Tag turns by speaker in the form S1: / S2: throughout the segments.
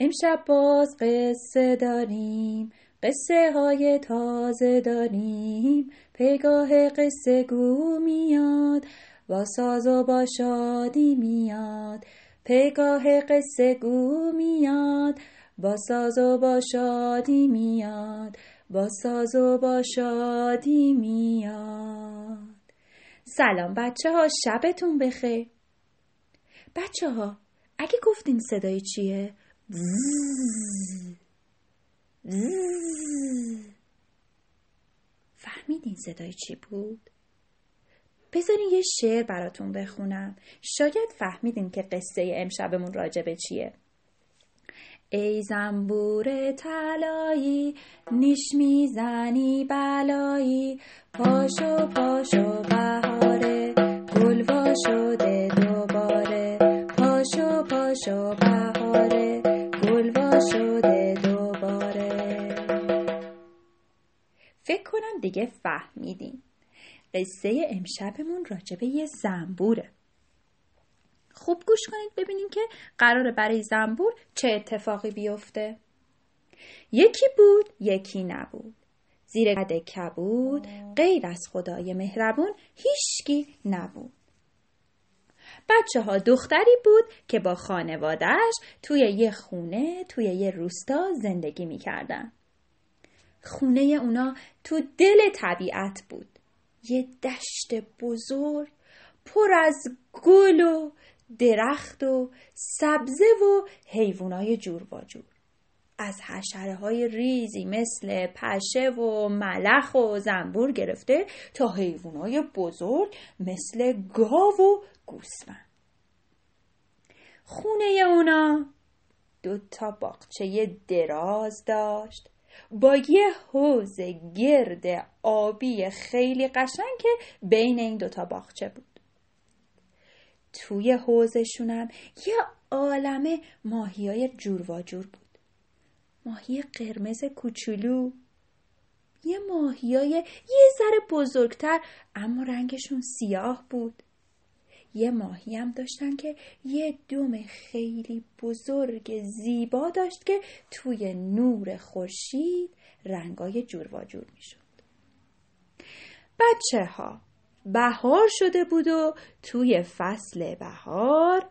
S1: امشب باز قصه داریم قصه های تازه داریم. پگاه قصه گو میاد با ساز و با شادی میاد. پگاه قصه گو میاد با ساز و با شادی میاد. با ساز و با شادی میاد. سلام بچه ها شبتون بخیر. بچه ها اگه گفتین صدای چیه؟ فهمیدین صدای چی بود؟ بذارین یه شعر براتون بخونم. شاید فهمیدین که قصه امشبمون راجبه چیه. ای زنبور طلایی نیش می‌زنی بلایی. پاشو پاشو بهاره. گل شده دوباره. پاشو پاشو دیگه فهمیدین قصه امشبمون راجبه یه زنبوره. خوب گوش کنید ببینین که قراره برای زنبور چه اتفاقی بیفته. یکی بود یکی نبود. زیر قد کبود غیر از خدای مهربون هیچکی نبود. بچه ها دختری بود که با خانوادهش توی یه خونه توی یه روستا زندگی می‌کردن. خونه اونا تو دل طبیعت بود. یه دشت بزرگ پر از گل و درخت و سبزه و حیوانای جور و جور. از حشره های ریزی مثل پشه و ملخ و زنبور گرفته تا حیوانای بزرگ مثل گاو و گوسفند. خونه اونا دو تا باغچه دراز داشت. با یه حوز گرد آبی خیلی قشنگ که بین این دوتا باغچه بود. توی حوزشونم یه عالمه ماهی های جور و جور بود. ماهی قرمز کوچولو یه ماهی های یه ذره بزرگتر اما رنگشون سیاه بود. یه ماهی هم داشتن که یه دوم خیلی بزرگ زیبا داشت که توی نور خورشید رنگای جور و جور می شد. بچه ها بهار شده بود و توی فصل بهار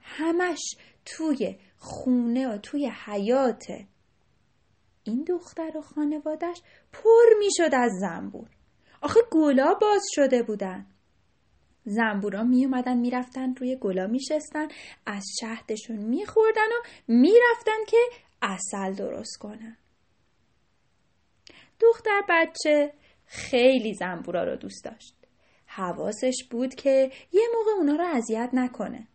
S1: همش توی خونه و توی حیات این دختر و خانوادش پر می شد از زنبور آخه گلا باز شده بودن زنبورا می اومدن می رفتن روی گلا می شستن از شهدشون می خوردن و می رفتن که اصل درست کنن. دختر بچه خیلی زنبورا رو دوست داشت. حواسش بود که یه موقع اونا رو اذیت نکنه.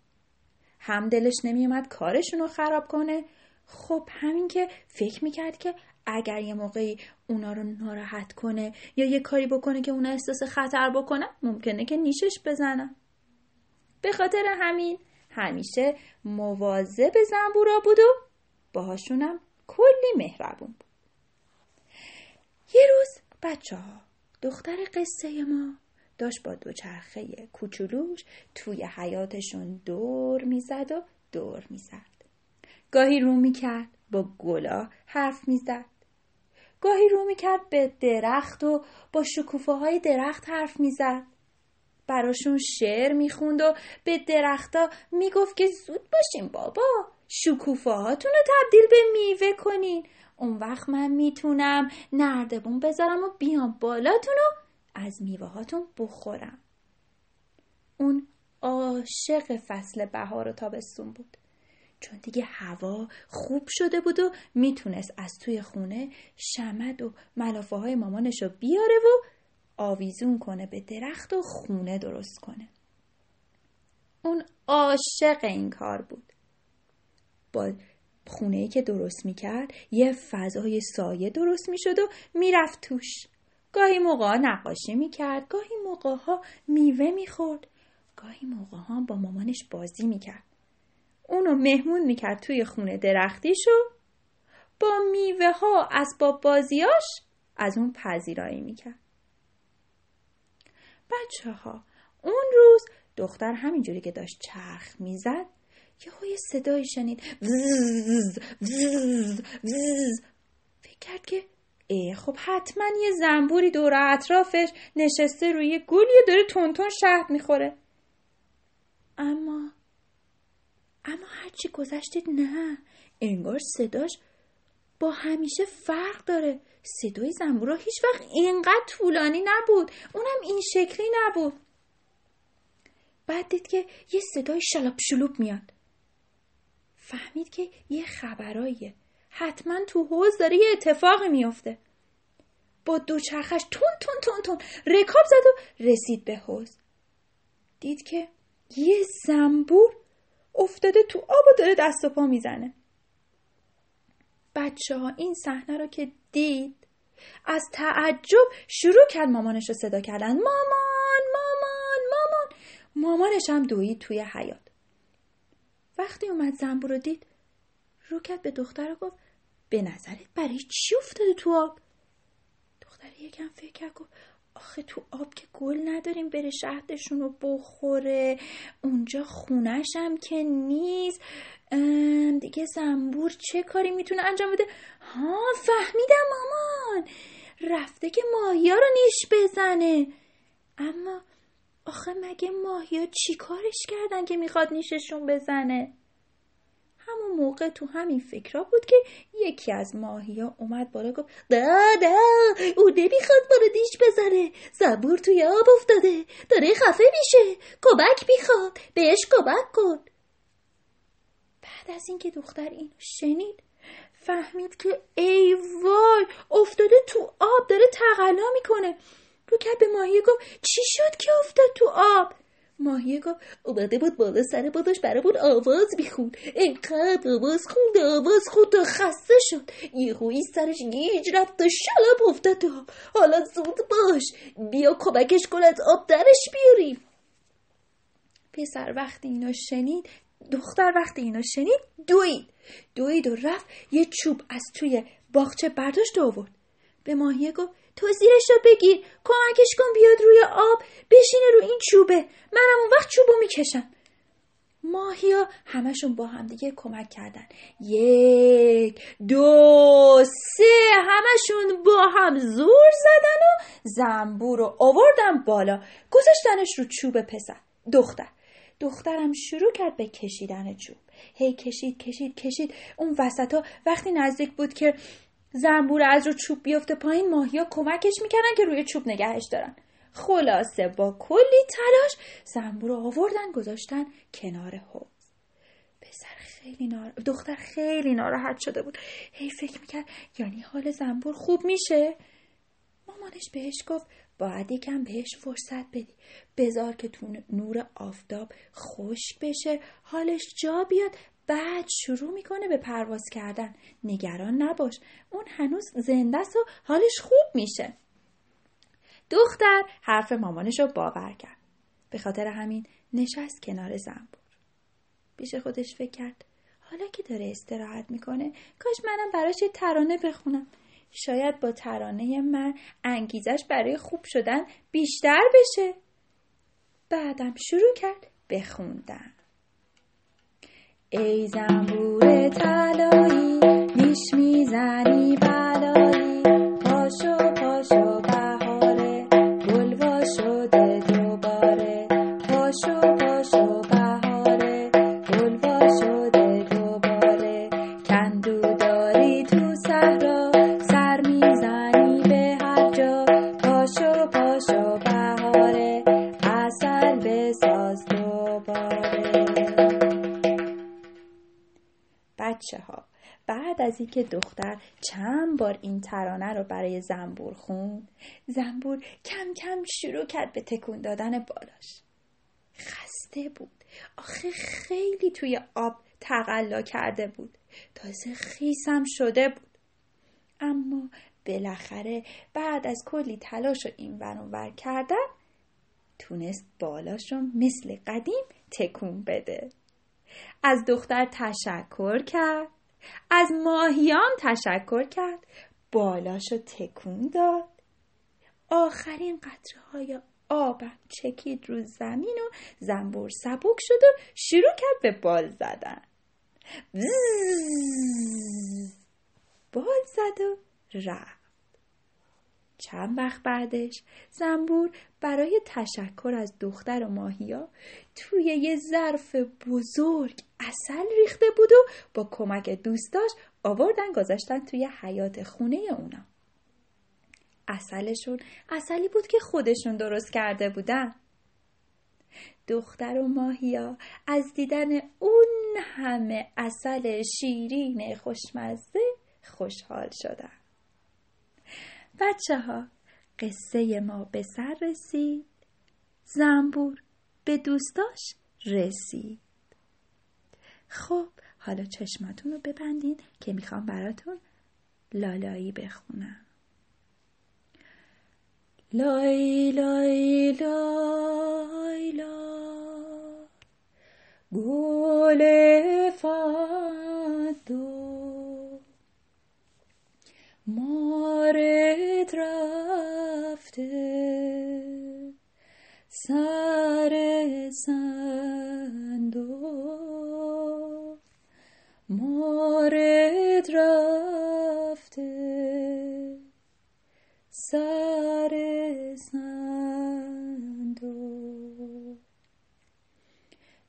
S1: هم دلش نمیومد کارشون رو خراب کنه. خب همین که فکر می‌کرد که اگر یه موقعی اونا رو ناراحت کنه یا یه کاری بکنه که اونا احساس خطر بکنه ممکنه که نیشش بزنن. به خاطر همین همیشه مواظب زنبورا بود و باهاشونم کلی مهربون بود. یه روز بچه ها دختر قصه ما داشت با دوچرخه کوچولوش توی حیاتشون دور می‌زد و دور می‌زد. گاهی رو می‌کرد با گلا حرف می‌زد. گاهی رو می‌کرد به درخت و با شکوفه های درخت حرف می‌زد. براشون شعر می‌خوند و به درختا می‌گفت که زود باشین بابا شکوفه هاتون رو تبدیل به میوه کنین. اون وقت من می‌تونم نردبون بذارم و بیام بالاتون و از میوه هاتون بخورم. اون عاشق فصل بهار و تابستون بود. چون دیگه هوا خوب شده بود و می‌تونست از توی خونه شمد و ملافه های مامانش رو بیاره و آویزون کنه به درخت و خونه درست کنه. اون عاشق این کار بود. با خونه ای که درست می‌کرد یه فضای سایه درست می‌شد و می‌رفت توش. گاهی موقع نقاشی می‌کرد گاهی موقع ها میوه می‌خورد گاهی موقع ها با مامانش بازی می‌کرد. اونو مهمون می‌کرد توی خونه درختیشو با میوه ها اسباب بازیاش از اون پذیرایی می‌کرد. بچه ها اون روز دختر همینجوری که داشت چرخ می‌زد یه صدایی شنید وزز وزز وزز. فکر کرد که ای خب حتما یه زنبوری دور اطرافش نشسته روی گولی داره تونتون شهد می‌خوره. اما هرچی گذشتید نه انگار صداش با همیشه فرق داره. صدای زنبورا هیچ وقت اینقدر طولانی نبود. اونم این شکلی نبود. بعد دید که یه صدای شلاب شلوب میاد. فهمید که یه خبراییه. حتما تو حوز داره یه اتفاقی میافته. با دوچرخش تون تون تون تون رکاب زد و رسید به حوز دید که یه زنبور افتاده تو آب و داره دست و پا می‌زنه. بچه ها این صحنه رو که دید از تعجب شروع کرد مامانش رو صدا کردن. مامان مامان مامان. مامانش هم دوید توی حیات وقتی اومد زنبور رو دید رو کرد به دختر رو گفت به نظرت برای چی افتاده تو آب؟ دختر یکم فکر کرد گفت آخه تو آب که گل نداریم بره شهدشون رو بخوره. اونجا خونشم که نیست. دیگه زنبور چه کاری می‌تونه انجام بده؟ ها فهمیدم مامان. رفته که ماهیا رو نیش بزنه. اما آخه مگه ماهیا چی کارش کردن که می‌خواد نیششون بزنه؟ همون موقع تو همین فکرها بود که یکی از ماهیا اومد بالا گفت دادا او نمی‌خواد بالا دیش بزنه زنبور توی آب افتاده داره خفه میشه کمک می‌خواد بهش کمک کن. بعد از اینکه دختر اینو شنید فهمید که ای وای افتاده تو آب داره تقلا می‌کنه. رو کرد به ماهیه گفت چی شد که افتاد تو آب؟ ماهیه گفت اومده بود بالا سر بادش برای بود آواز می‌خوند. اینقدر آواز خوند آواز خوند تا خسته شد. یهویی سرش گیج رفت و شلب افتاد. تو حالا زود باش بیا کمکش کن از آب درش بیاریم پسر وقتی اینو شنید دختر وقتی اینو شنید دوید. دوید و رفت یه چوب از توی باغچه برداشت آورد. به ماهیه گفت تو زیرش رو بگیر. کمکش کن بیاد روی آب بشینه رو این چوبه. منم اون وقت چوبو می‌کشم. ماهیا همشون با هم دیگه کمک کردن. یک دو سه همشون با هم زور زدن و زنبور رو آوردن بالا. گذاشتنش رو چوب پسر دختر. دخترم شروع کرد به کشیدن چوب. هی کشید کشید کشید. اون وسط ها وقتی نزدیک بود که زنبور از رو چوب بیفته پایین ماهیا کمکش می‌کردن که روی چوب نگهش دارن. خلاصه با کلی تلاش زنبور رو آوردن گذاشتن کنار حوض. پسر خیلی نار... دختر خیلی ناراحت شده بود. هی فکر می‌کرد یعنی حال زنبور خوب میشه. مامانش بهش گفت باید یکم بهش فرصت بدی. بذار که تو نور آفتاب خشک بشه حالش جا بیاد بعد شروع می‌کنه به پرواز کردن. نگران نباش. اون هنوز زنده است و حالش خوب میشه. دختر حرف مامانش رو باور کرد. به خاطر همین نشست کنار زنبور. پیش خودش فکر کرد. حالا که داره استراحت می‌کنه کاش منم براش یه ترانه بخونم. شاید با ترانه من انگیزش برای خوب شدن بیشتر بشه. بعدم شروع کرد بخوندن ای زنبور طلایی نیش می‌زنی بلایی. پاشو پاشو بهاره گل وا شده دوباره. پاشو از اینکه دختر چند بار این ترانه رو برای زنبور خوند زنبور کم کم شروع کرد به تکون دادن بالاش. خسته بود. آخه خیلی توی آب تقلا کرده بود. تازه خیسم شده بود. اما بالاخره بعد از کلی تلاش و این ور کردن تونست بالاش رو مثل قدیم تکون بده. از دختر تشکر کرد. از ماهیان تشکر کرد. بالاشو تکون داد. آخرین قطره های آبم چکید رو زمین و زنبور سبک شد و شروع کرد به بال زدن. بال زد و رفت. چند وقت بعدش زنبور برای تشکر از دختر و ماهیا توی یه ظرف بزرگ اصل ریخته بود و با کمک دوستاش آوردن گذاشتن توی حیات خونه اونا. اصلشون اصلی بود که خودشون درست کرده بودن. دختر و ماهیا از دیدن اون همه اصل شیرین خوشمزه خوشحال شدن. بچه ها قصه ما به سر رسید. زنبور به دوستاش رسید. خب حالا چشماتون رو ببندین که می‌خوام براتون لالایی بخونم. لای لای لای لای گل فدو مارت رفته. سر سندو مارت رفته. سر سندو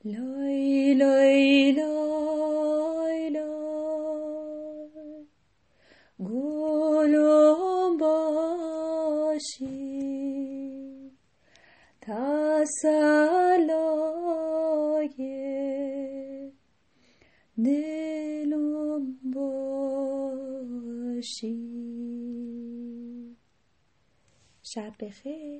S1: لای لای لای لای. باشی تسلای دلم باشی شب بخیر.